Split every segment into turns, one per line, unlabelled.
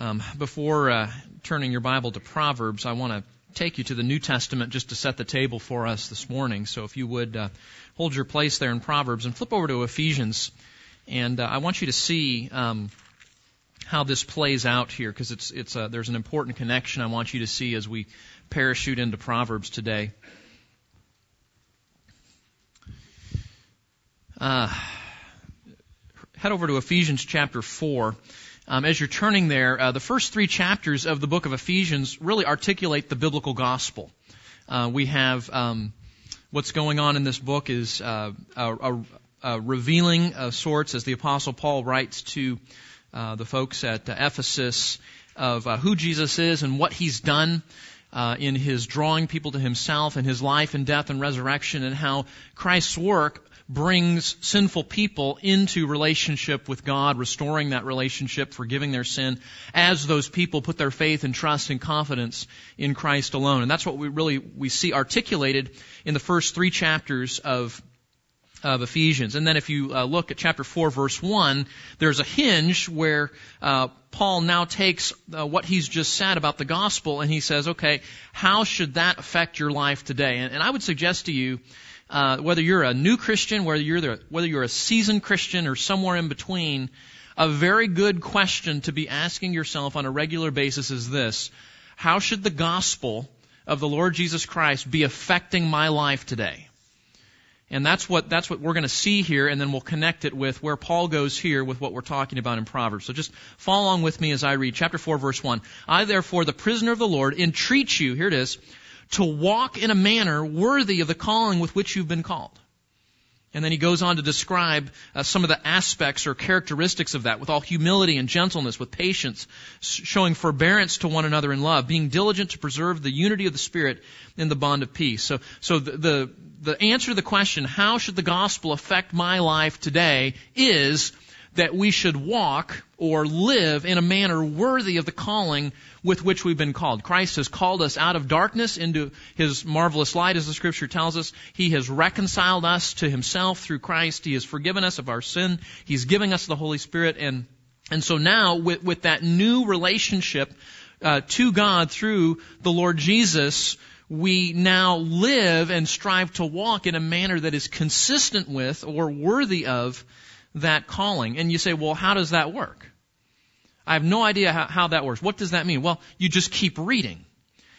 Um, before uh, turning your Bible to Proverbs, I want to take you to the New Testament just to set the table for us this morning. So if you would uh, hold your place there in Proverbs and flip over to Ephesians, and uh, I want you to see um, how this plays out here because it's it's uh, there's an important connection I want you to see as we parachute into Proverbs today. Uh, head over to Ephesians chapter four. Um, as you're turning there, uh, the first three chapters of the book of Ephesians really articulate the biblical gospel. Uh, we have um, what's going on in this book is uh, a, a, a, revealing of sorts, as the Apostle Paul writes to uh, the folks at uh, Ephesus, of uh, who Jesus is and what He's done. in his drawing people to himself and his life and death and resurrection and how Christ's work brings sinful people into relationship with God, restoring that relationship, forgiving their sin, as those people put their faith and trust and confidence in Christ alone. And that's what we really, we see articulated in the first three chapters of of Ephesians. And then if you uh, look at chapter 4 verse 1, there's a hinge where uh, Paul now takes uh, what he's just said about the gospel and he says, okay, how should that affect your life today? And, and I would suggest to you uh, whether you're a new Christian, whether you're the, whether you're a seasoned Christian or somewhere in between, a very good question to be asking yourself on a regular basis is this: How should the gospel of the Lord Jesus Christ be affecting my life today? And that's what, that's what we're going to see here, and then we'll connect it with where Paul goes here with what we're talking about in Proverbs. So just follow along with me as I read chapter 4 verse 1. I therefore, the prisoner of the Lord, entreat you, here it is, to walk in a manner worthy of the calling with which you've been called. And then he goes on to describe uh, some of the aspects or characteristics of that with all humility and gentleness, with patience, showing forbearance to one another in love, being diligent to preserve the unity of the Spirit in the bond of peace. So, so the, the, the answer to the question, how should the gospel affect my life today, is that we should walk or live in a manner worthy of the calling with which we've been called. Christ has called us out of darkness into His marvelous light, as the Scripture tells us. He has reconciled us to Himself through Christ. He has forgiven us of our sin. He's giving us the Holy Spirit, and and so now with, with that new relationship uh, to God through the Lord Jesus, we now live and strive to walk in a manner that is consistent with or worthy of that calling. And you say, well, how does that work? I have no idea how, how that works. What does that mean? Well, you just keep reading.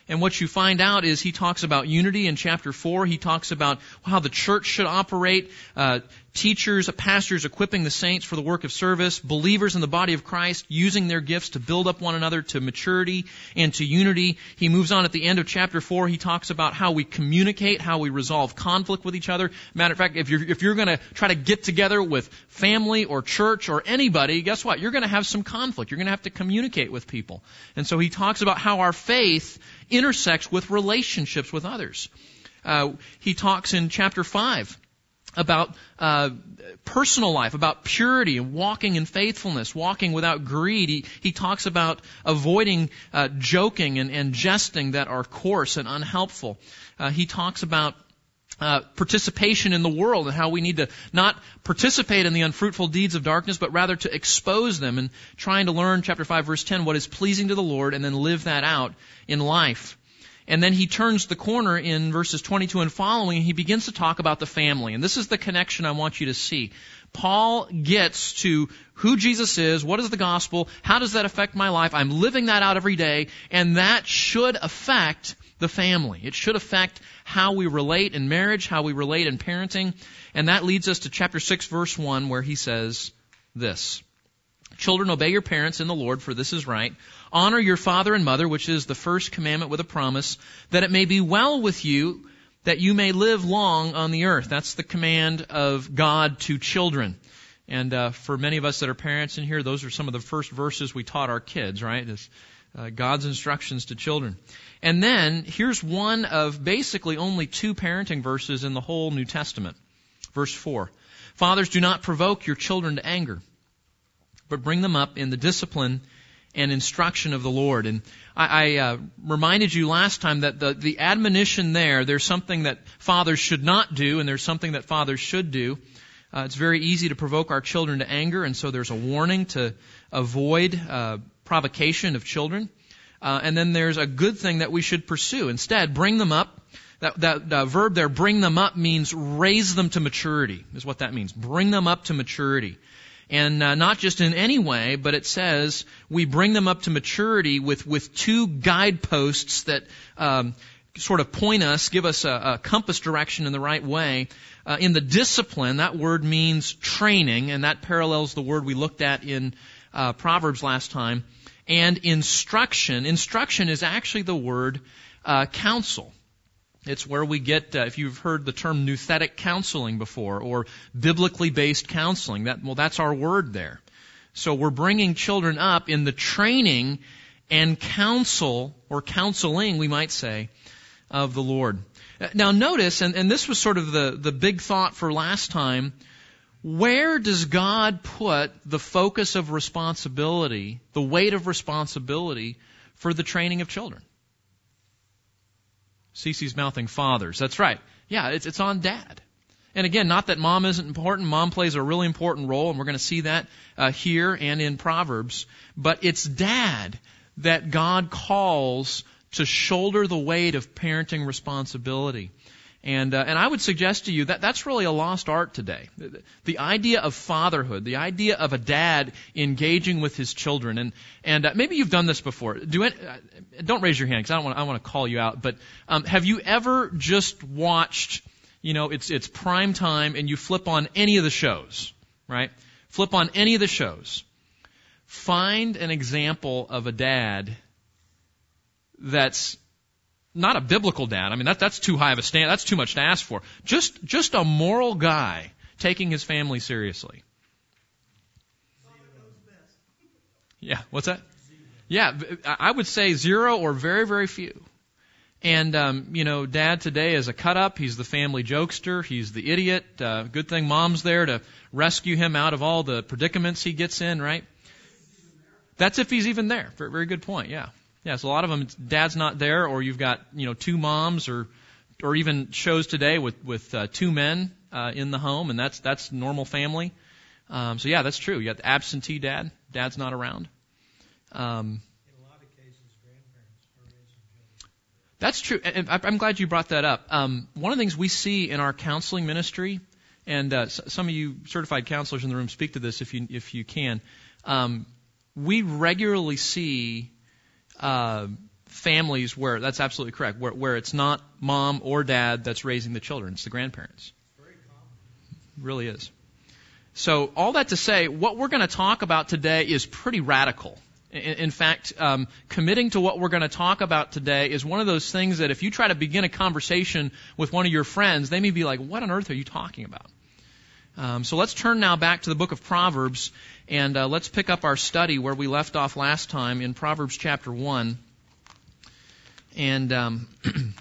And what you find out is he talks about unity in chapter 4. He talks about how the church should operate, uh, teachers, pastors equipping the saints for the work of service, believers in the body of Christ using their gifts to build up one another to maturity and to unity. He moves on at the end of chapter 4. He talks about how we communicate, how we resolve conflict with each other. Matter of fact, if you're, if you're going to try to get together with family or church or anybody, guess what? You're going to have some conflict. You're going to have to communicate with people. And so he talks about how our faith intersects with relationships with others. Uh, he talks in chapter 5 about uh, personal life, about purity and walking in faithfulness, walking without greed. He, he talks about avoiding uh, joking and, and jesting that are coarse and unhelpful. Uh, he talks about uh, participation in the world and how we need to not participate in the unfruitful deeds of darkness, but rather to expose them and trying to learn, chapter 5, verse 10, what is pleasing to the Lord and then live that out in life. And then he turns the corner in verses 22 and following, and he begins to talk about the family. And this is the connection I want you to see. Paul gets to who Jesus is, what is the gospel, how does that affect my life? I'm living that out every day, and that should affect the family. It should affect how we relate in marriage, how we relate in parenting. And that leads us to chapter 6 verse 1 where he says this. Children, obey your parents in the Lord, for this is right. Honor your father and mother, which is the first commandment with a promise, that it may be well with you, that you may live long on the earth. That's the command of God to children. And uh, for many of us that are parents in here, those are some of the first verses we taught our kids, right? Uh, God's instructions to children. And then here's one of basically only two parenting verses in the whole New Testament. Verse 4. Fathers, do not provoke your children to anger, but bring them up in the discipline and instruction of the Lord. And I, I uh, reminded you last time that the, the admonition there, there's something that fathers should not do, and there's something that fathers should do. Uh, it's very easy to provoke our children to anger, and so there's a warning to avoid uh, provocation of children. Uh, and then there's a good thing that we should pursue. Instead, bring them up. That, that verb there, bring them up, means raise them to maturity, is what that means. Bring them up to maturity. And uh, not just in any way, but it says we bring them up to maturity with, with two guideposts that um, sort of point us, give us a, a compass direction in the right way. Uh, in the discipline, that word means training, and that parallels the word we looked at in uh, Proverbs last time. And instruction, instruction is actually the word uh, counsel. It's where we get, uh, if you've heard the term nouthetic counseling before, or biblically based counseling, that, well, that's our word there. So we're bringing children up in the training and counsel, or counseling, we might say, of the Lord. Now notice, and, and this was sort of the, the big thought for last time, where does God put the focus of responsibility, the weight of responsibility for the training of children? Cece's mouthing fathers. That's right. Yeah, it's, it's on dad. And again, not that mom isn't important. Mom plays a really important role, and we're going to see that uh, here and in Proverbs. But it's dad that God calls to shoulder the weight of parenting responsibility. And, uh, and I would suggest to you that that's really a lost art today. The idea of fatherhood, the idea of a dad engaging with his children, and, and uh, maybe you've done this before. Do it, uh, don't raise your hand because I don't want I want to call you out. But um, have you ever just watched, you know, it's it's prime time and you flip on any of the shows, right? Flip on any of the shows. Find an example of a dad that's not a biblical dad. I mean, that, that's too high of a stand. That's too much to ask for. Just, just a moral guy taking his family seriously. Yeah, what's that? Yeah, I would say zero or very, very few. And, um, you know, dad today is a cut up. He's the family jokester. He's the idiot. Uh, good thing mom's there to rescue him out of all the predicaments he gets in, right? That's if he's even there. Very, very good point, yeah. Yeah, so a lot of them, dad's not there, or you've got you know two moms, or or even shows today with with uh, two men uh, in the home, and that's that's normal family. Um, so yeah, that's true. You got the absentee dad, dad's not around. Um, That's true. And I'm glad you brought that up. Um, one of the things we see in our counseling ministry, and uh, some of you certified counselors in the room speak to this if you if you can. Um, we regularly see uh, families where that's absolutely correct, where, where it's not mom or dad that's raising the children, it's the grandparents. Really is. So all that to say, what we're going to talk about today is pretty radical. In, in fact, um, committing to what we're going to talk about today is one of those things that if you try to begin a conversation with one of your friends, they may be like, "What on earth are you talking about?" Um, so let's turn now back to the book of Proverbs and uh, let's pick up our study where we left off last time in Proverbs chapter 1. And. Um,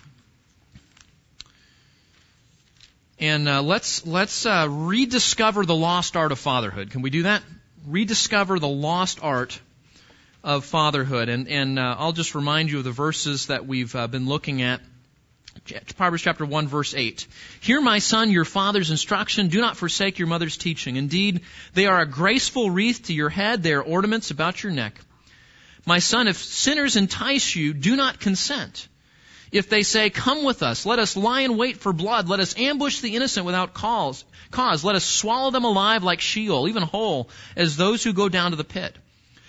and uh, let's let's uh, rediscover the lost art of fatherhood. Can we do that? Rediscover the lost art of fatherhood, and and uh, I'll just remind you of the verses that we've uh, been looking at Proverbs chapter 1 verse 8. Hear my son your father's instruction. Do not forsake your mother's teaching. Indeed, they are a graceful wreath to your head. They are ornaments about your neck. My son, if sinners entice you, do not consent. If they say, come with us, let us lie in wait for blood, let us ambush the innocent without cause, cause, let us swallow them alive like Sheol, even whole, as those who go down to the pit.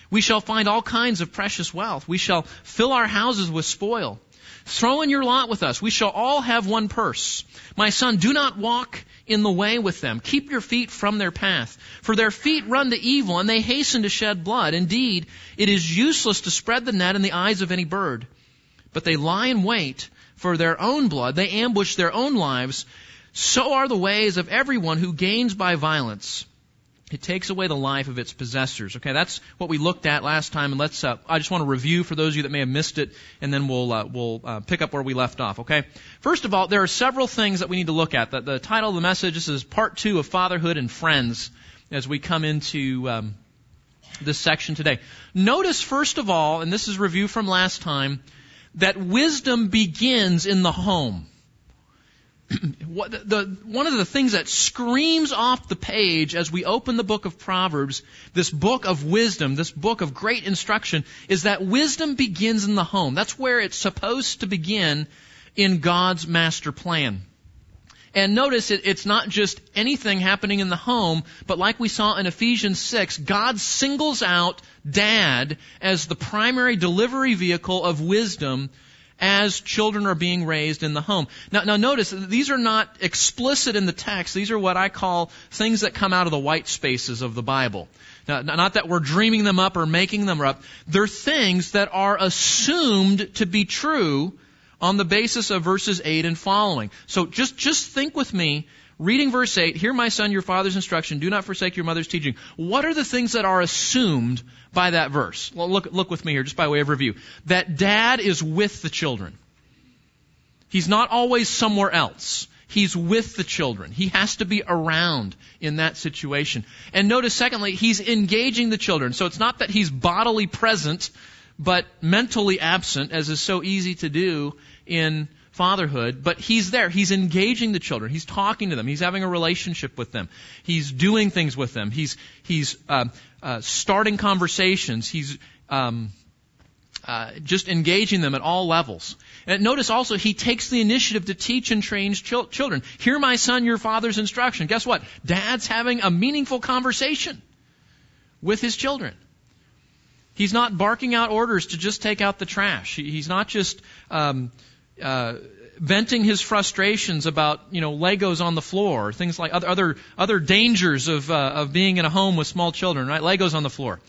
We shall find all kinds of precious wealth. We shall fill our houses with spoil. Throw in your lot with us. We shall all have one purse. My son, do not walk in the way with them. Keep your feet from their path. For their feet run to evil, and they hasten to shed blood. Indeed, it is useless to spread the net in the eyes of any bird. But they lie in wait for their own blood. They ambush their own lives. So are the ways of everyone who gains by violence. It takes away the life of its possessors. Okay, that's what we looked at last time, and let's. Uh, I just want to review for those of you that may have missed it, and then we'll uh, we'll uh, pick up where we left off. Okay. First of all, there are several things that we need to look at. The, the title of the message this is part two of fatherhood and friends as we come into um, this section today. Notice first of all, and this is review from last time, that wisdom begins in the home. the, the, one of the things that screams off the page as we open the book of Proverbs, this book of wisdom, this book of great instruction, is that wisdom begins in the home. That's where it's supposed to begin in God's master plan. And notice it, it's not just anything happening in the home, but like we saw in Ephesians 6, God singles out dad as the primary delivery vehicle of wisdom as children are being raised in the home. Now, now notice, these are not explicit in the text. These are what I call things that come out of the white spaces of the Bible. Now, not that we're dreaming them up or making them up. They're things that are assumed to be true on the basis of verses 8 and following. So just, just think with me reading verse 8, hear my son your father's instruction, do not forsake your mother's teaching. What are the things that are assumed by that verse? Well, look, look with me here, just by way of review. That dad is with the children. He's not always somewhere else. He's with the children. He has to be around in that situation. And notice, secondly, he's engaging the children. So it's not that he's bodily present, but mentally absent, as is so easy to do in fatherhood, but he's there. He's engaging the children. He's talking to them. He's having a relationship with them. He's doing things with them. He's he's uh, uh, starting conversations. He's um, uh, just engaging them at all levels. And notice also he takes the initiative to teach and train chil- children. Hear my son, your father's instruction. Guess what? Dad's having a meaningful conversation with his children. He's not barking out orders to just take out the trash. He's not just um, uh, venting his frustrations about you know Legos on the floor, things like other other other dangers of uh, of being in a home with small children, right? Legos on the floor.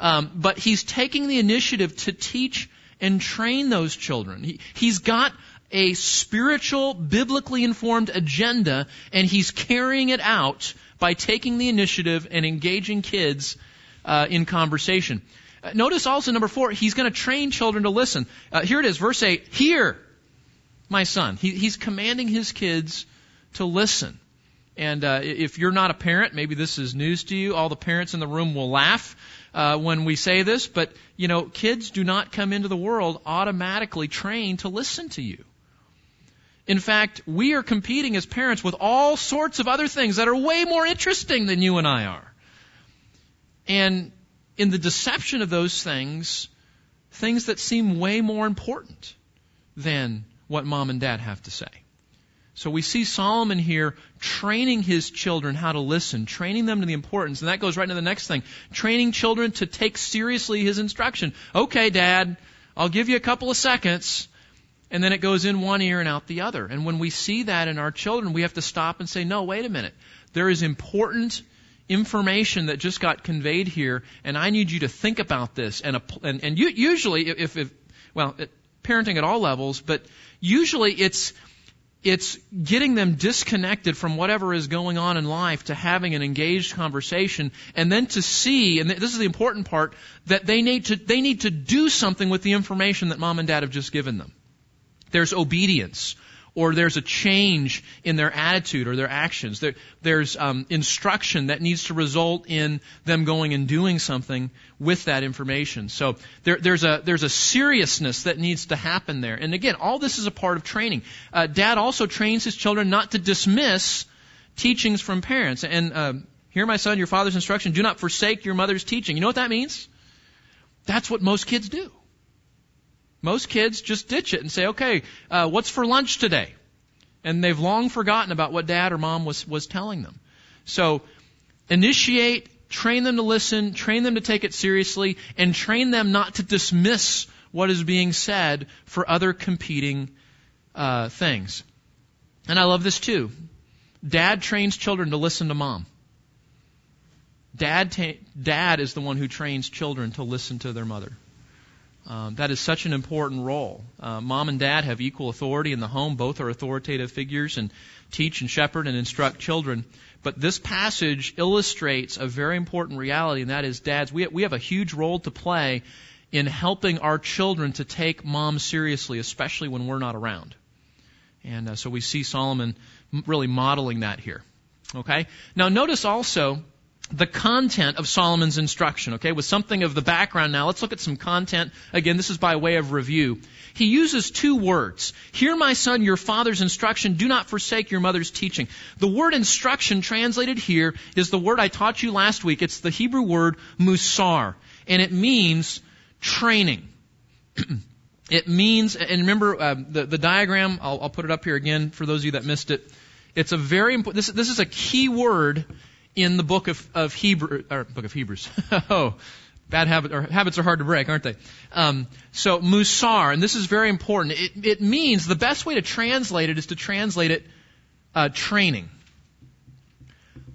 Um, but he's taking the initiative to teach and train those children. He, he's got a spiritual, biblically informed agenda, and he's carrying it out by taking the initiative and engaging kids uh, in conversation. Uh, notice also number four, he's going to train children to listen. Uh, here it is, verse eight. Hear my son. He, he's commanding his kids to listen. And uh, if you're not a parent, maybe this is news to you. All the parents in the room will laugh uh, when we say this, but you know, kids do not come into the world automatically trained to listen to you. In fact, we are competing as parents with all sorts of other things that are way more interesting than you and I are. And in the deception of those things, things that seem way more important than what mom and dad have to say. So we see Solomon here training his children how to listen, training them to the importance, and that goes right into the next thing. Training children to take seriously his instruction. Okay, dad, I'll give you a couple of seconds, and then it goes in one ear and out the other. And when we see that in our children, we have to stop and say, no, wait a minute. There is important information that just got conveyed here, and I need you to think about this. And, and, and usually, if, if well, parenting at all levels, but usually it's it's getting them disconnected from whatever is going on in life to having an engaged conversation and then to see and this is the important part that they need to they need to do something with the information that mom and dad have just given them. There's obedience or there's a change in their attitude or their actions. There, there's um, instruction that needs to result in them going and doing something with that information. So there, there's a there's a seriousness that needs to happen there. And again, all this is a part of training. Uh, Dad also trains his children not to dismiss teachings from parents. And uh, hear my son, your father's instruction: do not forsake your mother's teaching. You know what that means? That's what most kids do. Most kids just ditch it and say, okay, uh, what's for lunch today? And they've long forgotten about what dad or mom was, was telling them. So, initiate, train them to listen, train them to take it seriously, and train them not to dismiss what is being said for other competing uh, things. And I love this too. Dad trains children to listen to mom. Dad, ta- dad is the one who trains children to listen to their mother. Um, that is such an important role. Uh, mom and dad have equal authority in the home. Both are authoritative figures and teach and shepherd and instruct children. But this passage illustrates a very important reality, and that is dads, we, we have a huge role to play in helping our children to take mom seriously, especially when we're not around. And uh, so we see Solomon really modeling that here. Okay? Now notice also the content of Solomon's instruction, okay, with something of the background now. Let's look at some content. Again, this is by way of review. He uses two words. Hear, my son, your father's instruction. Do not forsake your mother's teaching. The word instruction translated here is the word I taught you last week. It's the Hebrew word musar, and it means training. it means, and remember uh, the, the diagram, I'll, I'll put it up here again for those of you that missed it. It's a very important, this, this is a key word in the book of, of Hebrew, or book of Hebrews. oh, bad habit, or habits are hard to break, aren't they? Um, so musar, and this is very important. It, it means the best way to translate it is to translate it uh, training.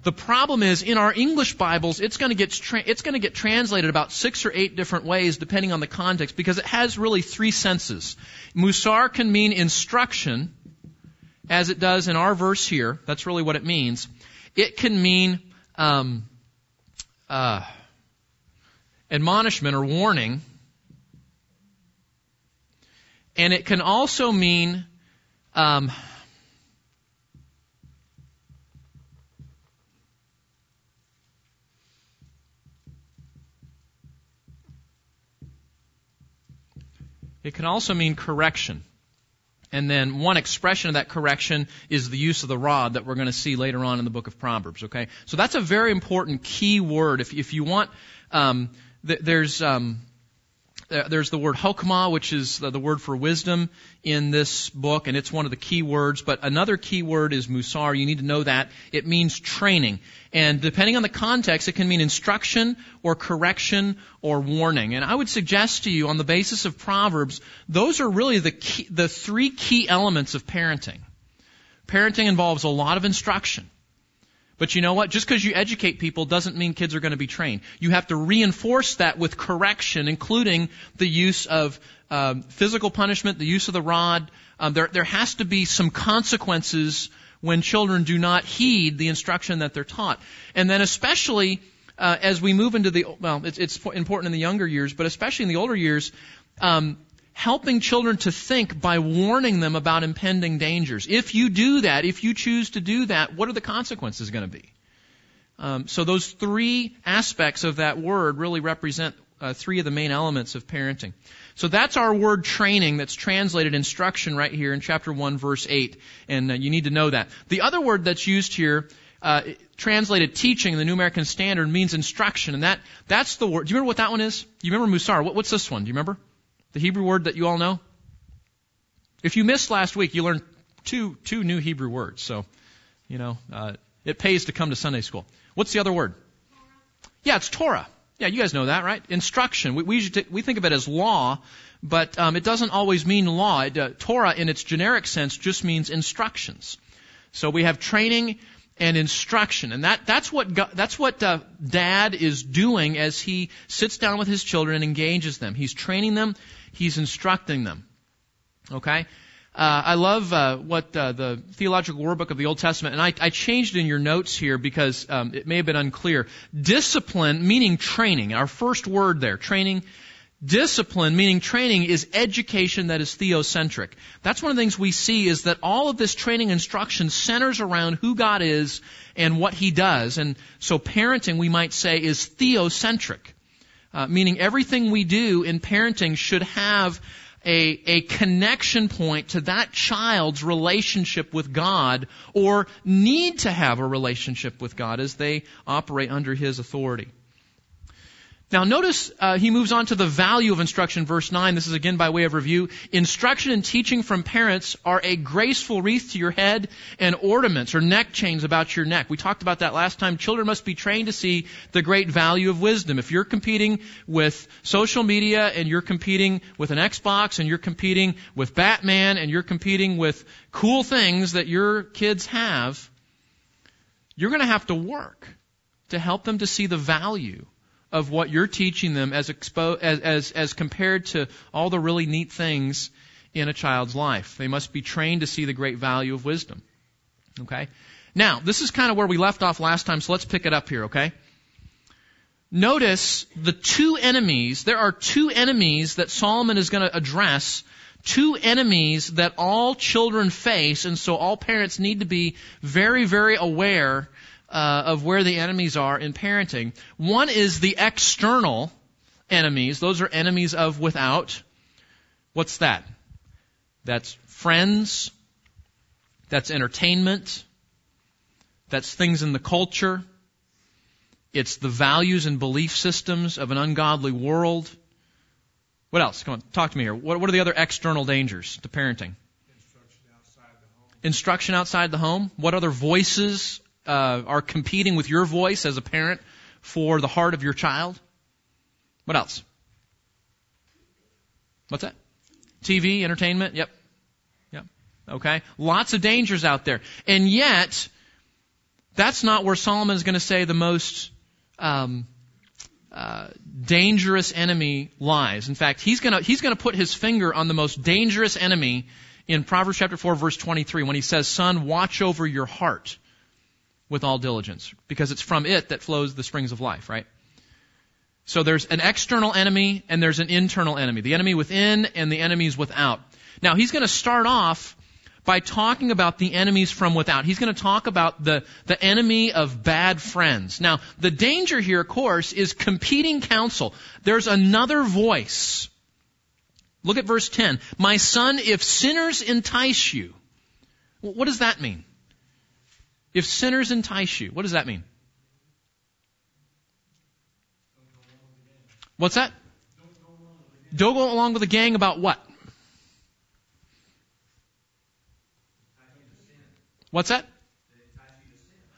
The problem is in our English Bibles, it's going to get tra- it's going to get translated about six or eight different ways depending on the context because it has really three senses. Musar can mean instruction, as it does in our verse here. That's really what it means. It can mean um, uh, admonishment or warning. And it can also mean um, it can also mean correction. And then one expression of that correction is the use of the rod that we're going to see later on in the book of Proverbs. Okay, so that's a very important key word. If if you want, um, th- there's um, Uh, there's the word hokmah, which is the word for wisdom in this book, and it's one of the key words. But another key word is musar. You need to know that. It means training. And depending on the context, it can mean instruction or correction or warning. And I would suggest to you, on the basis of Proverbs, those are really the, key, the three key elements of parenting. Parenting involves a lot of instruction. But you know what? Just because you educate people doesn't mean kids are going to be trained. You have to reinforce that with correction, including the use of um, physical punishment, the use of the rod. Um, there, there has to be some consequences when children do not heed the instruction that they're taught. And then especially uh, as we move into the, well, it's, it's important in the younger years, but especially in the older years, um, helping children to think by warning them about impending dangers. If you do that, if you choose to do that, what are the consequences going to be? Um, so those three aspects of that word really represent uh, three of the main elements of parenting. So that's our word training that's translated instruction right here in chapter 1 verse 8. And uh, you need to know that. The other word that's used here, uh, translated teaching in the New American Standard means instruction. And that, that's the word. Do you remember what that one is? You remember Musar? What, what's this one? Do you remember? The Hebrew word that you all know? If you missed last week, you learned two, two new Hebrew words. So, you know, uh, it pays to come to Sunday school. What's the other word? Yeah, it's Torah. Yeah, you guys know that, right? Instruction. We, we, t- we think of it as law, but um, it doesn't always mean law. It, uh, Torah, in its generic sense, just means instructions. So we have training and instruction. And that, that's what, God, that's what uh, dad is doing as he sits down with his children and engages them. He's training them, he's instructing them. Okay? Uh, I love uh, what uh, the theological wordbook of the Old Testament, and I, I changed in your notes here because um, it may have been unclear. Discipline, meaning training, our first word there, training Discipline, meaning training, is education that is theocentric. That's one of the things we see is that all of this training instruction centers around who God is and what He does. And so parenting, we might say, is theocentric. Uh, meaning everything we do in parenting should have a, a connection point to that child's relationship with God or need to have a relationship with God as they operate under His authority. Now notice uh, he moves on to the value of instruction, verse 9. This is again by way of review. Instruction and teaching from parents are a graceful wreath to your head and ornaments or neck chains about your neck. We talked about that last time. Children must be trained to see the great value of wisdom. If you're competing with social media and you're competing with an Xbox and you're competing with Batman and you're competing with cool things that your kids have, you're going to have to work to help them to see the value of what you're teaching them as, expo- as, as, as compared to all the really neat things in a child's life. They must be trained to see the great value of wisdom. Okay? Now, this is kind of where we left off last time, so let's pick it up here, okay? Notice the two enemies, there are two enemies that Solomon is going to address, two enemies that all children face, and so all parents need to be very, very aware uh, of where the enemies are in parenting. One is the external enemies. Those are enemies of without. What's that? That's friends. That's entertainment. That's things in the culture. It's the values and belief systems of an ungodly world. What else? Come on, talk to me here. What, what are the other external dangers to parenting?
Instruction outside the home.
Instruction outside the home. What other voices uh, are competing with your voice as a parent for the heart of your child? What else? What's that? TV, entertainment. Yep. Yep. Okay. Lots of dangers out there. And yet, that's not where Solomon is going to say the most um, uh, dangerous enemy lies. In fact, he's going to he's going to put his finger on the most dangerous enemy in Proverbs chapter 4 verse 23 when he says, "Son, watch over your heart with all diligence, because it's from it that flows the springs of life." Right? So there's an external enemy and there's an internal enemy. The enemy within and the enemies without. Now he's going to start off by talking about the enemies from without. He's going to talk about the, the enemy of bad friends. Now, the danger here, of course, is competing counsel. There's another voice. Look at verse 10. My son, if sinners entice you. What does that mean? If sinners entice you, what does that mean? What's that? Don't go along with the gang about what? What's that?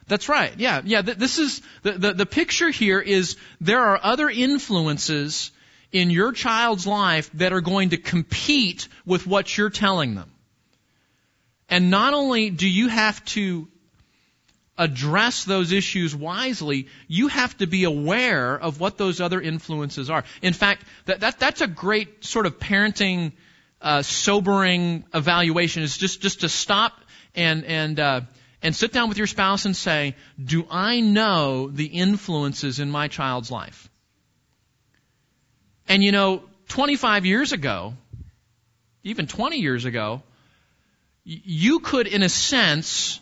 That's right. Yeah, yeah. This is the, the, the picture here is there are other influences in your child's life that are going to compete with what you're telling them. And not only do you have to address those issues wisely, you have to be aware of what those other influences are. In fact, that, that that's a great sort of parenting, uh, sobering evaluation. Is just just to stop and and uh, and sit down with your spouse and say, "Do I know the influences in my child's life?" And you know, 25 years ago, even 20 years ago, you could, in a sense,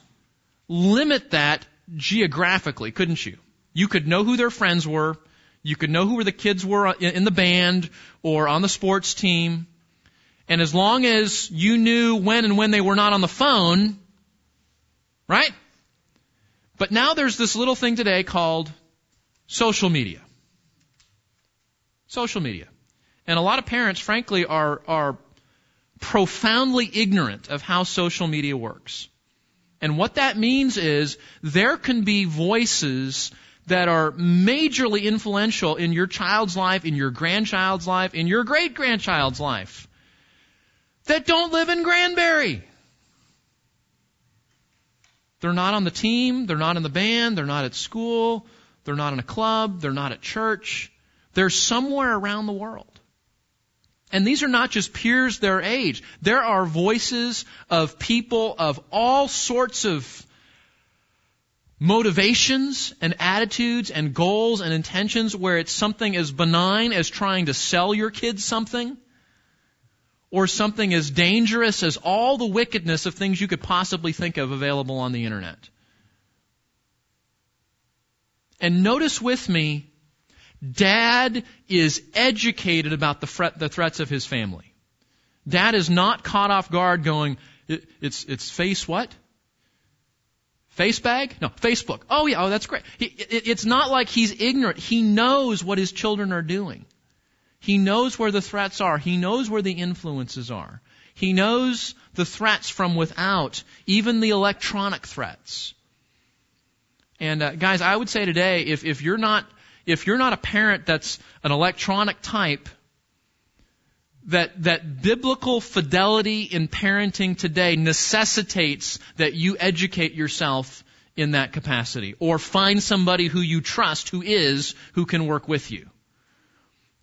limit that geographically, couldn't you? You could know who their friends were. You could know who were the kids were in the band or on the sports team. And as long as you knew when and when they were not on the phone, Right? But now there's this little thing today called social media. Social media. And a lot of parents, frankly, are, are profoundly ignorant of how social media works. And what that means is there can be voices that are majorly influential in your child's life, in your grandchild's life, in your great grandchild's life that don't live in Granbury. They're not on the team, they're not in the band, they're not at school, they're not in a club, they're not at church. They're somewhere around the world. And these are not just peers their age. There are voices of people of all sorts of motivations and attitudes and goals and intentions where it's something as benign as trying to sell your kids something or something as dangerous as all the wickedness of things you could possibly think of available on the internet. And notice with me, dad is educated about the, fret, the threats of his family. Dad is not caught off guard going, it, it's, it's face what? Face bag? No, Facebook. Oh yeah, oh that's great. He, it, it's not like he's ignorant. He knows what his children are doing. He knows where the threats are. He knows where the influences are. He knows the threats from without, even the electronic threats. And uh, guys, I would say today, if, if you're not if you're not a parent that's an electronic type, that that biblical fidelity in parenting today necessitates that you educate yourself in that capacity, or find somebody who you trust who is who can work with you.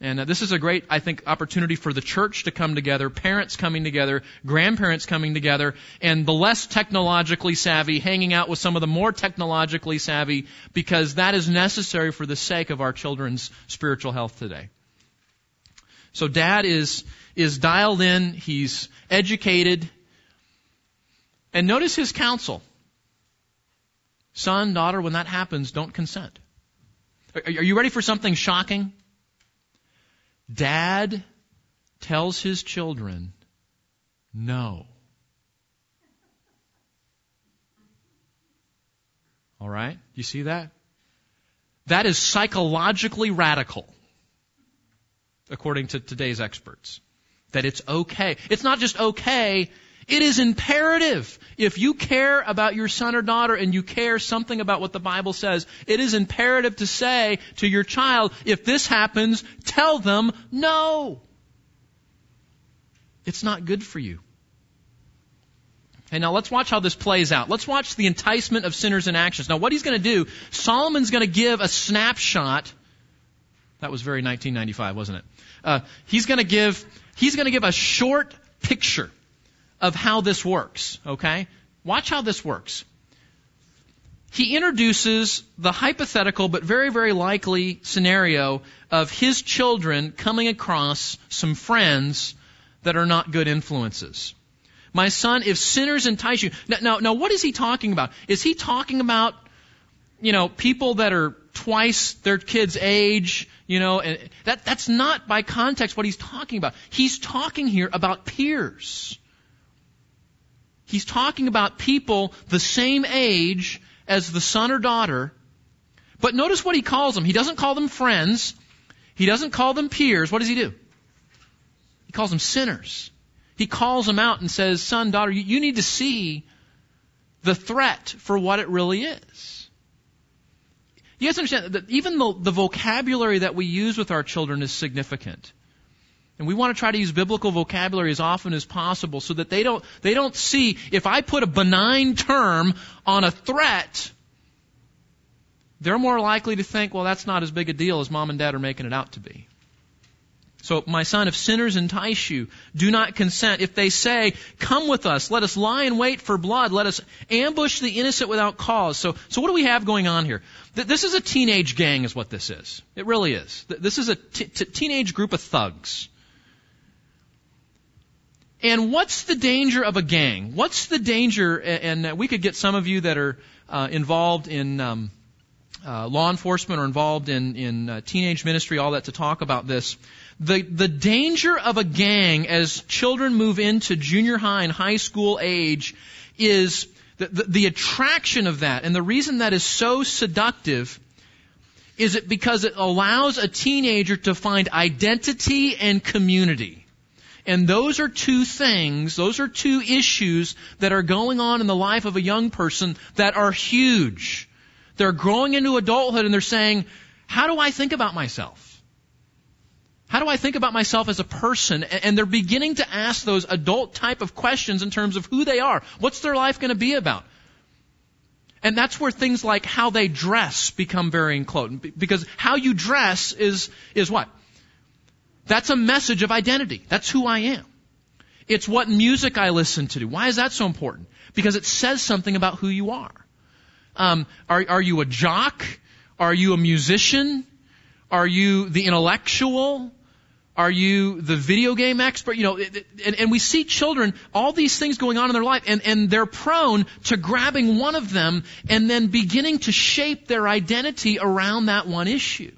And uh, this is a great, I think, opportunity for the church to come together, parents coming together, grandparents coming together, and the less technologically savvy hanging out with some of the more technologically savvy because that is necessary for the sake of our children's spiritual health today. So dad is, is dialed in, he's educated, and notice his counsel. Son, daughter, when that happens, don't consent. Are you ready for something shocking? Dad tells his children, no. All right? You see that? That is psychologically radical, according to today's experts. That it's okay. It's not just okay, it is imperative. If you care about your son or daughter and you care something about what the Bible says, it is imperative to say to your child, if this happens, tell them no. It's not good for you. Okay, now let's watch how this plays out. Let's watch the enticement of sinners in actions. Now, what he's going to do, Solomon's going to give a snapshot. That was very 1995, wasn't it? Uh, he's going to give he's going to give a short picture of how this works. Okay, watch how this works. He introduces the hypothetical but very, very likely scenario of his children coming across some friends that are not good influences. My son, if sinners entice you. Now, now, now, what is he talking about? Is he talking about, you know, people that are twice their kid's age, you know, and that, that's not by context what he's talking about. He's talking here about peers. He's talking about people the same age as the son or daughter. But notice what he calls them. He doesn't call them friends. He doesn't call them peers. What does he do? He calls them sinners. He calls them out and says, son, daughter, you, need to see the threat for what it really is. You guys understand that even the, the vocabulary that we use with our children is significant. And we want to try to use biblical vocabulary as often as possible so that they don't, they don't see, if I put a benign term on a threat, they're more likely to think, well, that's not as big a deal as mom and dad are making it out to be. So, my son, if sinners entice you, do not consent. If they say, come with us, let us lie in wait for blood, let us ambush the innocent without cause. So, so what do we have going on here? This is a teenage gang is what this is. It really is. This is a t- t- teenage group of thugs. And what's the danger of a gang? What's the danger, and we could get some of you that are uh, involved in, um, uh, law enforcement or involved in, in uh, teenage ministry, all that to talk about this. The, the danger of a gang as children move into junior high and high school age is the, the, the attraction of that. And the reason that is so seductive is it because it allows a teenager to find identity and community. And those are two things, those are two issues that are going on in the life of a young person that are huge. They're growing into adulthood and they're saying, how do I think about myself? How do I think about myself as a person? And they're beginning to ask those adult type of questions in terms of who they are. What's their life going to be about? And that's where things like how they dress become very important. Because how you dress is, is what? That's a message of identity. That's who I am. It's what music I listen to. Why is that so important? Because it says something about who you are. Um, are, are you a jock? Are you a musician? Are you the intellectual? Are you the video game expert? You know, and, and, we see children, all these things going on in their life, and, and they're prone to grabbing one of them and then beginning to shape their identity around that one issue.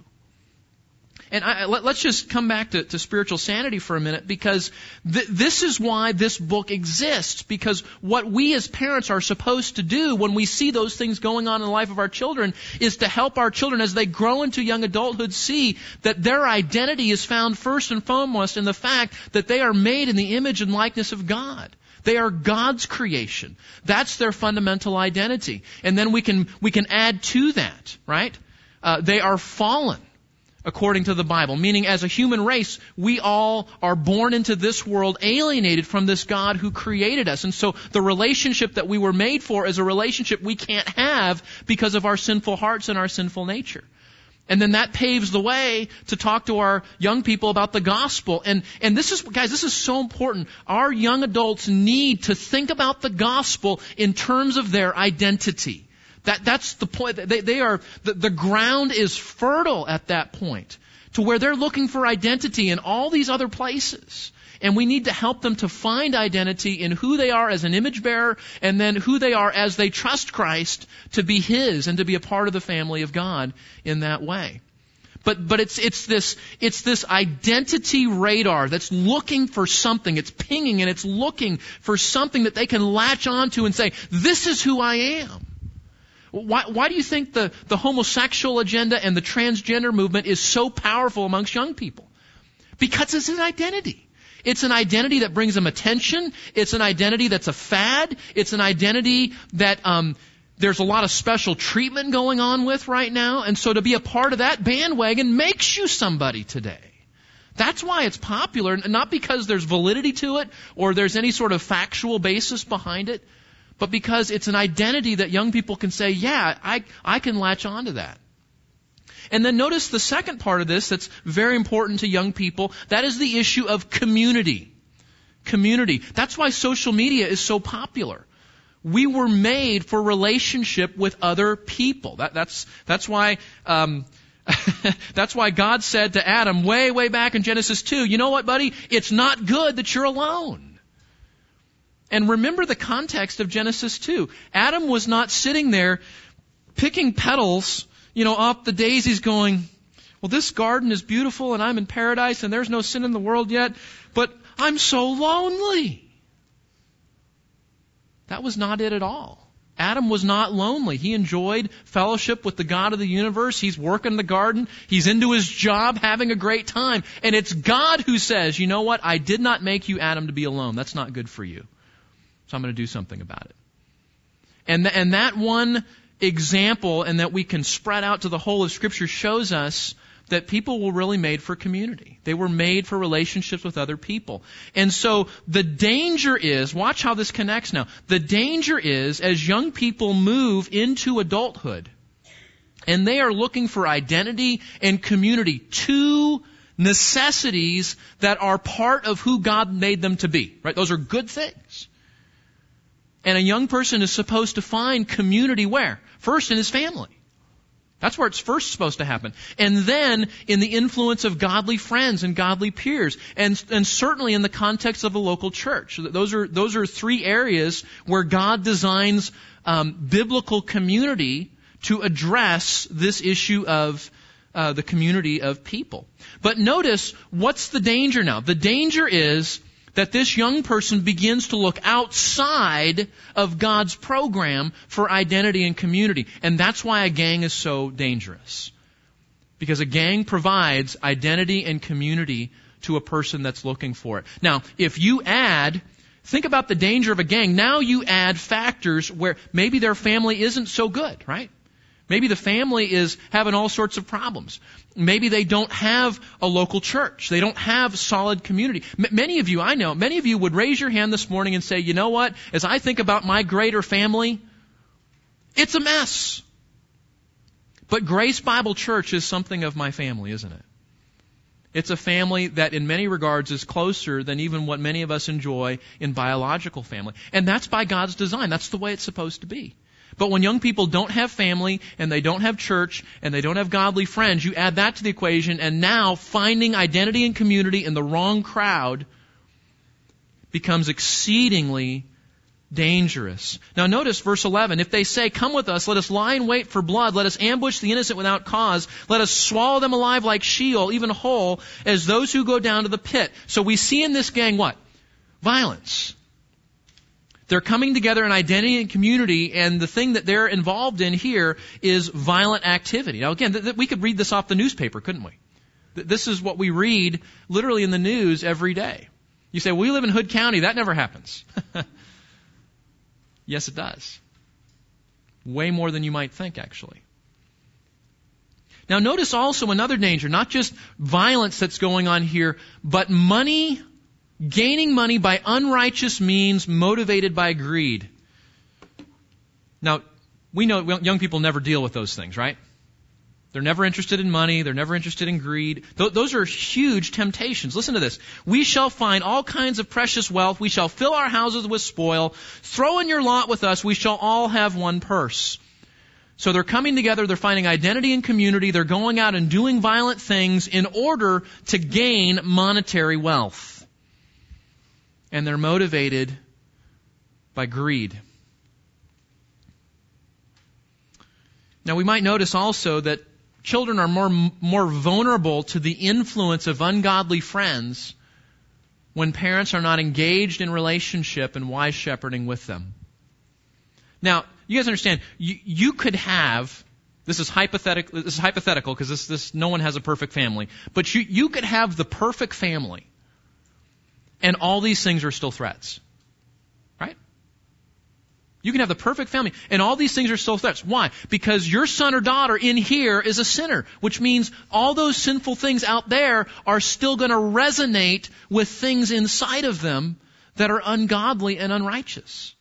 And I, let, us just come back to, to, spiritual sanity for a minute because th- this is why this book exists. Because what we as parents are supposed to do when we see those things going on in the life of our children is to help our children as they grow into young adulthood see that their identity is found first and foremost in the fact that they are made in the image and likeness of God. They are God's creation. That's their fundamental identity. And then we can, we can add to that, right? Uh, they are fallen according to the Bible. Meaning, as a human race, we all are born into this world alienated from this God who created us. And so the relationship that we were made for is a relationship we can't have because of our sinful hearts and our sinful nature. And then that paves the way to talk to our young people about the gospel. And, and this is, guys, this is so important. Our young adults need to think about the gospel in terms of their identity. That, that's the point. They, they are, the, the ground is fertile at that point to where they're looking for identity in all these other places. And we need to help them to find identity in who they are as an image bearer and then who they are as they trust Christ to be His and to be a part of the family of God in that way. But, but it's, it's this, it's this identity radar that's looking for something. It's pinging and it's looking for something that they can latch onto and say, this is who I am. Why, why do you think the, the homosexual agenda and the transgender movement is so powerful amongst young people? Because it's an identity. It's an identity that brings them attention. It's an identity that's a fad. It's an identity that um, there's a lot of special treatment going on with right now. And so to be a part of that bandwagon makes you somebody today. That's why it's popular, not because there's validity to it or there's any sort of factual basis behind it, but because it's an identity that young people can say, yeah, I, I can latch onto that. And then notice the second part of this that's very important to young people. That is the issue of community. Community. That's why social media is so popular. We were made for relationship with other people. That, that's, that's why, um, that's why God said to Adam way, way back in Genesis 2, you know what, buddy? It's not good that you're alone. And remember the context of Genesis 2. Adam was not sitting there picking petals you know, off the daisies going, well, this garden is beautiful and I'm in paradise and there's no sin in the world yet, but I'm so lonely. That was not it at all. Adam was not lonely. He enjoyed fellowship with the God of the universe. He's working the garden. He's into his job, having a great time. And it's God who says, you know what? I did not make you, Adam, to be alone. That's not good for you. So I'm going to do something about it. And, th- and that one example and that we can spread out to the whole of Scripture shows us that people were really made for community. They were made for relationships with other people. And so the danger is, watch how this connects now. The danger is as young people move into adulthood and they are looking for identity and community, two necessities that are part of who God made them to be, right? Those are good things. And a young person is supposed to find community where? First in his family. That's where it's first supposed to happen. And then in the influence of godly friends and godly peers. And, and certainly in the context of a local church. Those are, those are three areas where God designs um, biblical community to address this issue of uh, the community of people. But notice, what's the danger now? The danger is that this young person begins to look outside of God's program for identity and community. And that's why a gang is so dangerous. Because a gang provides identity and community to a person that's looking for it. Now, if you add think about the danger of a gang. Now you add factors where maybe their family isn't so good, right? Maybe the family is having all sorts of problems. Maybe they don't have a local church. They don't have solid community. M- many of you, I know, many of you would raise your hand this morning and say, you know what? As I think about my greater family, it's a mess. But Grace Bible Church is something of my family, isn't it? It's a family that in many regards is closer than even what many of us enjoy in biological family. And that's by God's design. That's the way it's supposed to be. But when young people don't have family and they don't have church and they don't have godly friends, you add that to the equation and now finding identity and community in the wrong crowd becomes exceedingly dangerous. Now notice verse 11. If they say, come with us, let us lie in wait for blood, let us ambush the innocent without cause, let us swallow them alive like Sheol, even whole, as those who go down to the pit. So we see in this gang what? Violence. They're coming together in identity and community, and the thing that they're involved in here is violent activity. Now, again, th- th- we could read this off the newspaper, couldn't we? Th- this is what we read literally in the news every day. You say, we live in Hood County. That never happens. yes, it does. Way more than you might think, actually. Now, notice also another danger, not just violence that's going on here, but money Gaining money by unrighteous means motivated by greed. Now, we know young people never deal with those things, right? They're never interested in money. They're never interested in greed. Th- those are huge temptations. Listen to this. We shall find all kinds of precious wealth. We shall fill our houses with spoil. Throw in your lot with us. We shall all have one purse. So they're coming together, they're finding identity and community, they're going out and doing violent things in order to gain monetary wealth. And they're motivated by greed. Now we might notice also that children are more, more vulnerable to the influence of ungodly friends when parents are not engaged in relationship and wise shepherding with them. Now, you guys understand, you, you could have, this is hypothetical, this is hypothetical because this, this, no one has a perfect family, but you, you could have the perfect family and all these things are still threats. Right? You can have the perfect family and all these things are still threats. Why? Because your son or daughter in here is a sinner, which means all those sinful things out there are still going to resonate with things inside of them that are ungodly and unrighteous.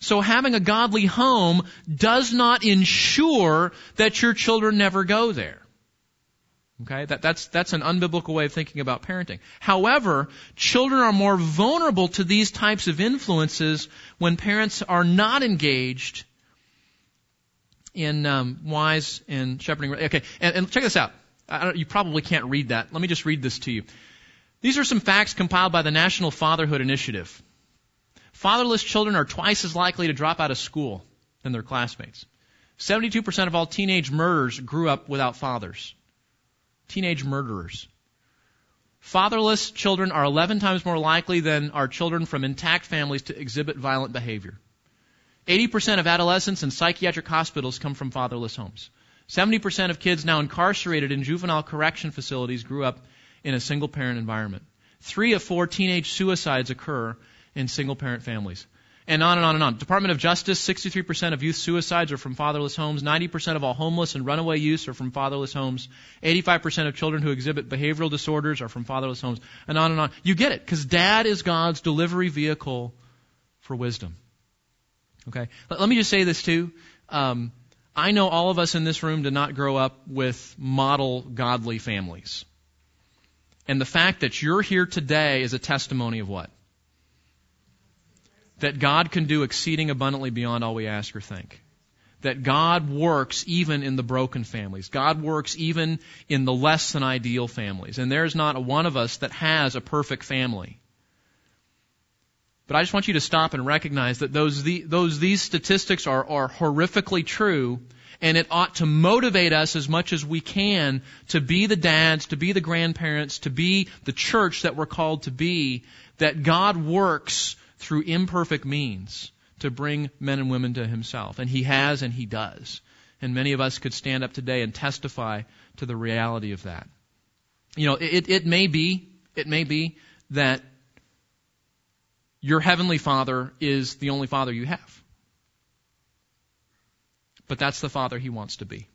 So having a godly home does not ensure that your children never go there. Okay, that, that's, that's an unbiblical way of thinking about parenting. However, children are more vulnerable to these types of influences when parents are not engaged in um, wise and shepherding. Okay, and, and check this out. you probably can't read that. Let me just read this to you. These are some facts compiled by the National Fatherhood Initiative. Fatherless children are twice as likely to drop out of school than their classmates. 72% of all teenage murders grew up without fathers. Teenage murderers. Fatherless children are 11 times more likely than are children from intact families to exhibit violent behavior. 80% of adolescents in psychiatric hospitals come from fatherless homes. 70% of kids now incarcerated in juvenile correction facilities grew up in a single parent environment. Three of four teenage suicides occur in single parent families. And on and on and on. Department of Justice, 63% of youth suicides are from fatherless homes. 90% of all homeless and runaway youth are from fatherless homes. 85% of children who exhibit behavioral disorders are from fatherless homes. And on and on. You get it, because dad is God's delivery vehicle for wisdom. Okay? Let, me just say this too. Um, I know all of us in this room did not grow up with model godly families. And the fact that you're here today is a testimony of what? That God can do exceeding abundantly beyond all we ask or think. That God works even in the broken families. God works even in the less than ideal families. And there's not a one of us that has a perfect family. But I just want you to stop and recognize that those, the, those these statistics are, are horrifically true, and it ought to motivate us as much as we can to be the dads, to be the grandparents, to be the church that we're called to be, that God works through imperfect means to bring men and women to himself. And he has and he does. And many of us could stand up today and testify to the reality of that. You know, it, it may be, it may be that your heavenly father is the only father you have. But that's the father he wants to be.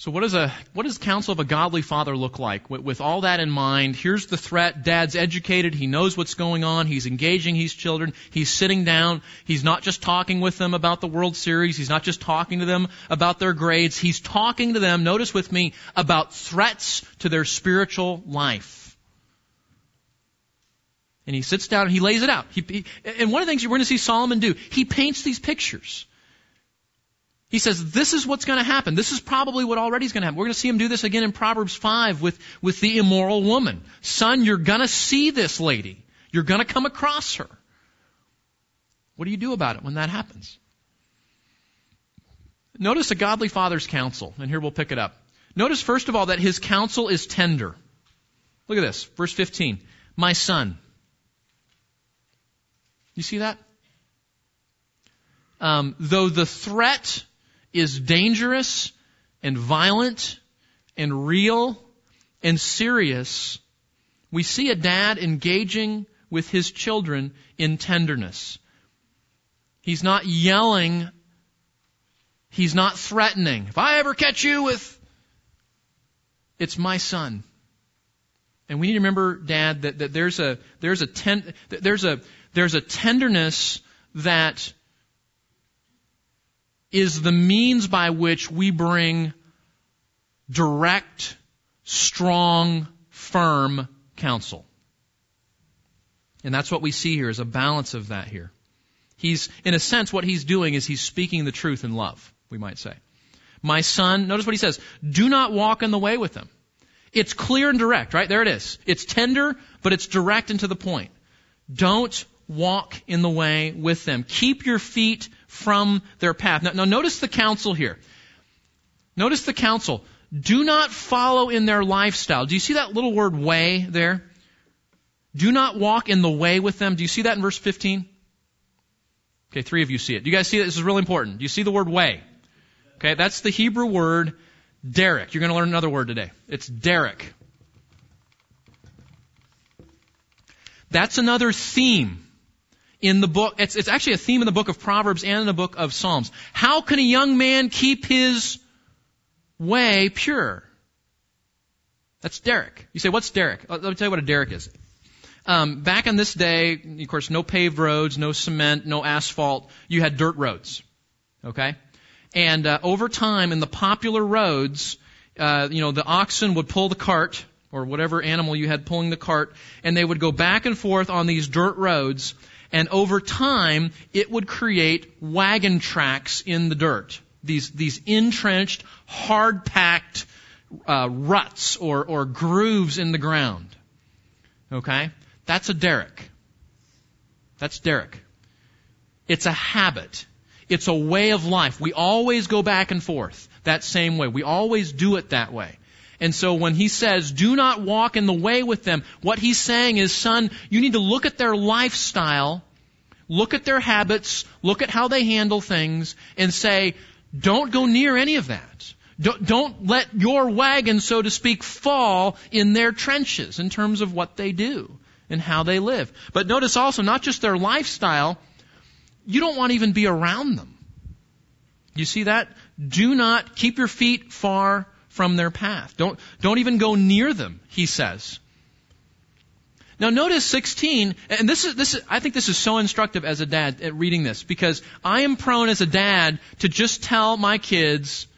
So what does a what does counsel of a godly father look like? With, with, all that in mind, here's the threat. Dad's educated. He knows what's going on. He's engaging his children. He's sitting down. He's not just talking with them about the World Series. He's not just talking to them about their grades. He's talking to them, notice with me, about threats to their spiritual life. And he sits down and he lays it out. He, he, and one of the things you're going to see Solomon do, he paints these pictures. He says, this is what's going to happen. This is probably what already is going to happen. We're going to see him do this again in Proverbs 5 with, with the immoral woman. Son, you're going to see this lady. You're going to come across her. What do you do about it when that happens? Notice a godly father's counsel, and here we'll pick it up. Notice, first of all, that his counsel is tender. Look at this, verse 15. My son. You see that? Um, though the threat is dangerous and violent and real and serious, we see a dad engaging with his children in tenderness. He's not yelling. He's not threatening. If I ever catch you with, it's my son. And we need to remember, Dad, that, that there's a there's a ten, there's a there's a tenderness that is the means by which we bring direct, strong, firm counsel. And that's what we see here is a balance of that here. He's, in a sense, what he's doing is he's speaking the truth in love, we might say. My son, notice what he says, do not walk in the way with them. It's clear and direct, right? There it is. It's tender, but it's direct and to the point. Don't walk in the way with them. Keep your feet from their path. Now, now notice the counsel here. Notice the counsel. Do not follow in their lifestyle. Do you see that little word way there? Do not walk in the way with them. Do you see that in verse 15? Okay, three of you see it. Do you guys see it? This is really important. Do you see the word way? Okay, that's the Hebrew word derek. You're going to learn another word today. It's derek. That's another theme in the book. It's, it's actually a theme in the book of Proverbs and in the book of Psalms. How can a young man keep his way pure? That's derek. You say, what's derek? Let me tell you what a derek is. Um, back in this day, of course, no paved roads, no cement, no asphalt. You had dirt roads. Okay? And uh, over time, in the popular roads, uh, you know, the oxen would pull the cart, or whatever animal you had pulling the cart, and they would go back and forth on these dirt roads, and over time, it would create wagon tracks in the dirt. These, these entrenched, hard packed uh, ruts or, or grooves in the ground. Okay? That's a derek. That's derek. It's a habit. It's a way of life. We always go back and forth that same way. We always do it that way. And so when he says, do not walk in the way with them, what he's saying is, son, you need to look at their lifestyle, look at their habits, look at how they handle things, and say, don't go near any of that. Don't, don't let your wagon, so to speak, fall in their trenches in terms of what they do and how they live. But notice also, not just their lifestyle, you don't want to even be around them. You see that? Do not keep your feet far from their path. Don't, don't even go near them, he says. Now notice 16, and this is, this is, I think this is so instructive as a dad at reading this, because I am prone as a dad to just tell my kids,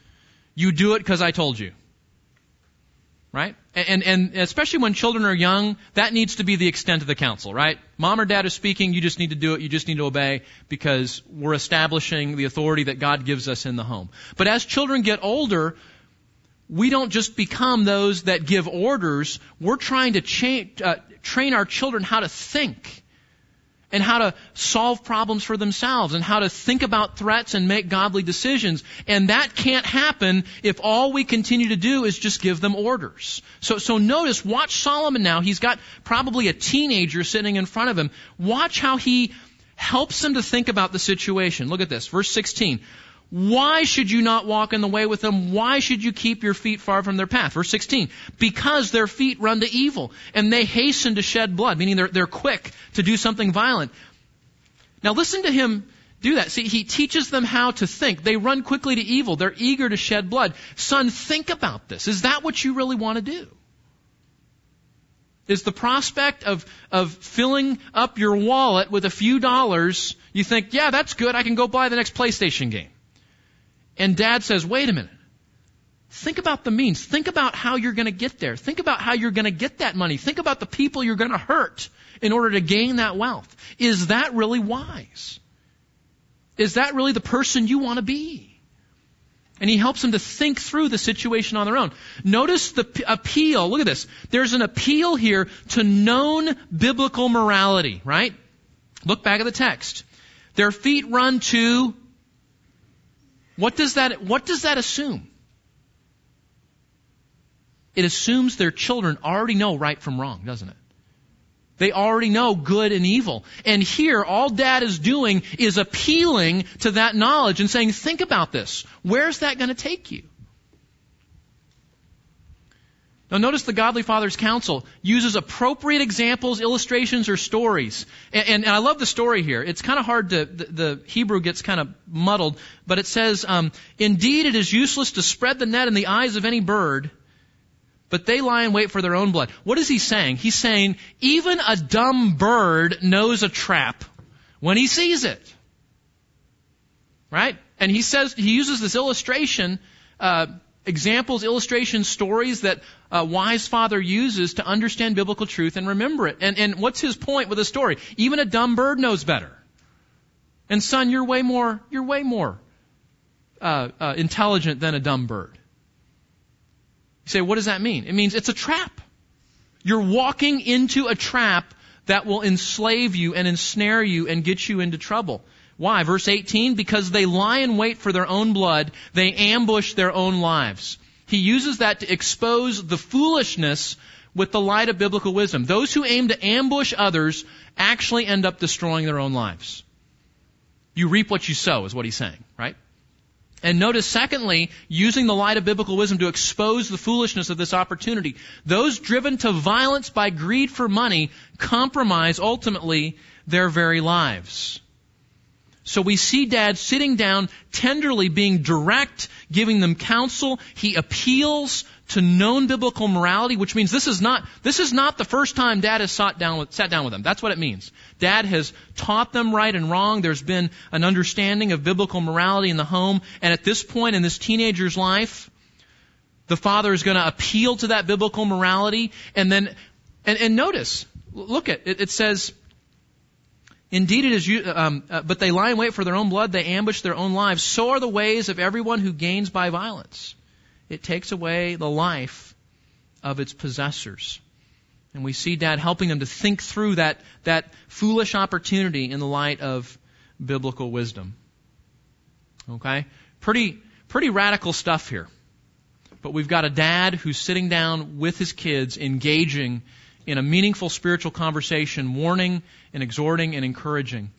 you do it because I told you. Right? And, and especially when children are young, that needs to be the extent of the counsel, right? Mom or dad is speaking, you just need to do it, you just need to obey because we're establishing the authority that God gives us in the home. But as children get older, we don't just become those that give orders. We're trying to cha- uh, train our children how to think and how to solve problems for themselves and how to think about threats and make godly decisions. And that can't happen if all we continue to do is just give them orders. So, so notice, watch Solomon now. He's got probably a teenager sitting in front of him. Watch how he helps him to think about the situation. Look at this. Verse 16. Why should you not walk in the way with them? Why should you keep your feet far from their path? Verse 16. Because their feet run to evil and they hasten to shed blood, meaning they're, they're quick to do something violent. Now listen to him do that. See, he teaches them how to think. They run quickly to evil. They're eager to shed blood. Son, think about this. Is that what you really want to do? Is the prospect of, of filling up your wallet with a few dollars, you think, yeah, that's good. I can go buy the next PlayStation game. And dad says, wait a minute. Think about the means. Think about how you're going to get there. Think about how you're going to get that money. Think about the people you're going to hurt in order to gain that wealth. Is that really wise? Is that really the person you want to be? And he helps them to think through the situation on their own. Notice the p- appeal. Look at this. There's an appeal here to known biblical morality, right? Look back at the text. Their feet run to what does that, what does that assume? It assumes their children already know right from wrong, doesn't it? They already know good and evil. And here, all dad is doing is appealing to that knowledge and saying, think about this. Where's that going to take you? Now notice the Godly Father's counsel uses appropriate examples, illustrations, or stories. And, and, and I love the story here. It's kind of hard to, the, the, Hebrew gets kind of muddled, but it says, um, Indeed it is useless to spread the net in the eyes of any bird, but they lie in wait for their own blood. What is he saying? He's saying, even a dumb bird knows a trap when he sees it. Right? And he says, he uses this illustration, uh, examples, illustrations, stories that a wise father uses to understand biblical truth and remember it. And, and what's his point with a story? Even a dumb bird knows better. And son, you're way more, you're way more uh, uh, intelligent than a dumb bird. You say, what does that mean? It means it's a trap. You're walking into a trap that will enslave you and ensnare you and get you into trouble. Why? Verse 18, because they lie in wait for their own blood, they ambush their own lives. He uses that to expose the foolishness with the light of biblical wisdom. Those who aim to ambush others actually end up destroying their own lives. You reap what you sow, is what he's saying, right? And notice, secondly, using the light of biblical wisdom to expose the foolishness of this opportunity. Those driven to violence by greed for money compromise ultimately their very lives. So we see dad sitting down, tenderly being direct, giving them counsel. He appeals to known biblical morality, which means this is not, this is not the first time dad has sat down with, sat down with them. That's what it means. Dad has taught them right and wrong. There's been an understanding of biblical morality in the home. And at this point in this teenager's life, the father is going to appeal to that biblical morality. And then, and, and notice, look at, it, it says, Indeed, it is, um, uh, but they lie in wait for their own blood. They ambush their own lives. So are the ways of everyone who gains by violence. It takes away the life of its possessors. And we see Dad helping them to think through that, that foolish opportunity in the light of biblical wisdom. Okay? Pretty, pretty radical stuff here. But we've got a dad who's sitting down with his kids, engaging in a meaningful spiritual conversation, warning and exhorting and encouraging.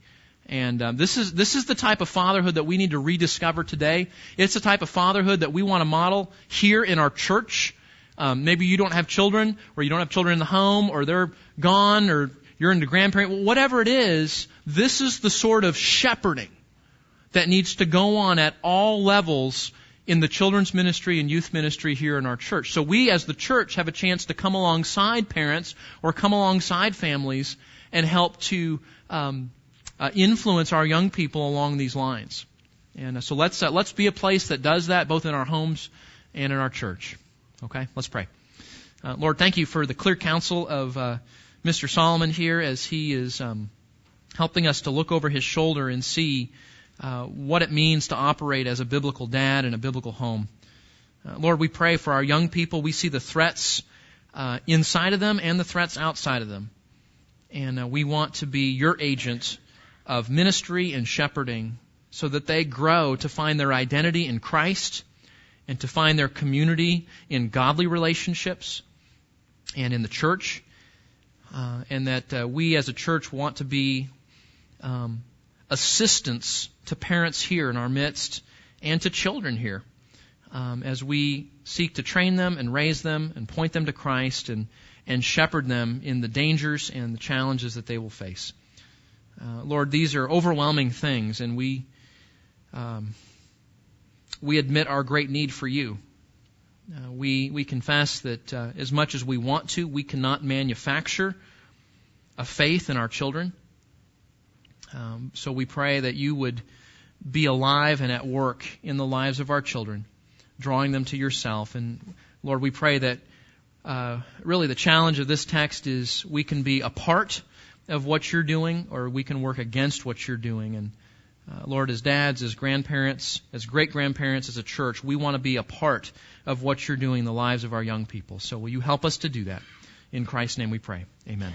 And um, this is this is the type of fatherhood that we need to rediscover today. It's the type of fatherhood that we want to model here in our church. Um, maybe you don't have children, or you don't have children in the home, or they're gone, or you're into grandparent. Whatever it is, this is the sort of shepherding that needs to go on at all levels in the children's ministry and youth ministry here in our church. So we as the church have a chance to come alongside parents or come alongside families and help to um, uh, influence our young people along these lines. And uh, so let's uh, let's be a place that does that both in our homes and in our church. Okay, let's pray. Uh, Lord, thank you for the clear counsel of uh, Mr. Solomon here as he is um, helping us to look over his shoulder and see uh, what it means to operate as a biblical dad in a biblical home. Uh, Lord, we pray for our young people. We see the threats uh, inside of them and the threats outside of them. And uh, we want to be your agent of ministry and shepherding so that they grow to find their identity in Christ and to find their community in godly relationships and in the church. Uh, and that we as a church want to be um, assistance to parents here in our midst and to children here um, as we seek to train them and raise them and point them to Christ and, and shepherd them in the dangers and the challenges that they will face. Uh, Lord, these are overwhelming things, and we um, we admit our great need for you. Uh, we we confess that uh, as much as we want to, we cannot manufacture a faith in our children. Um, so we pray that you would be alive and at work in the lives of our children, drawing them to yourself. And Lord, we pray that uh, really the challenge of this text is we can be a part of what you're doing, or we can work against what you're doing. And uh, Lord, as dads, as grandparents, as great grandparents, as a church, we want to be a part of what you're doing in the lives of our young people. So will you help us to do that? In Christ's name we pray. Amen.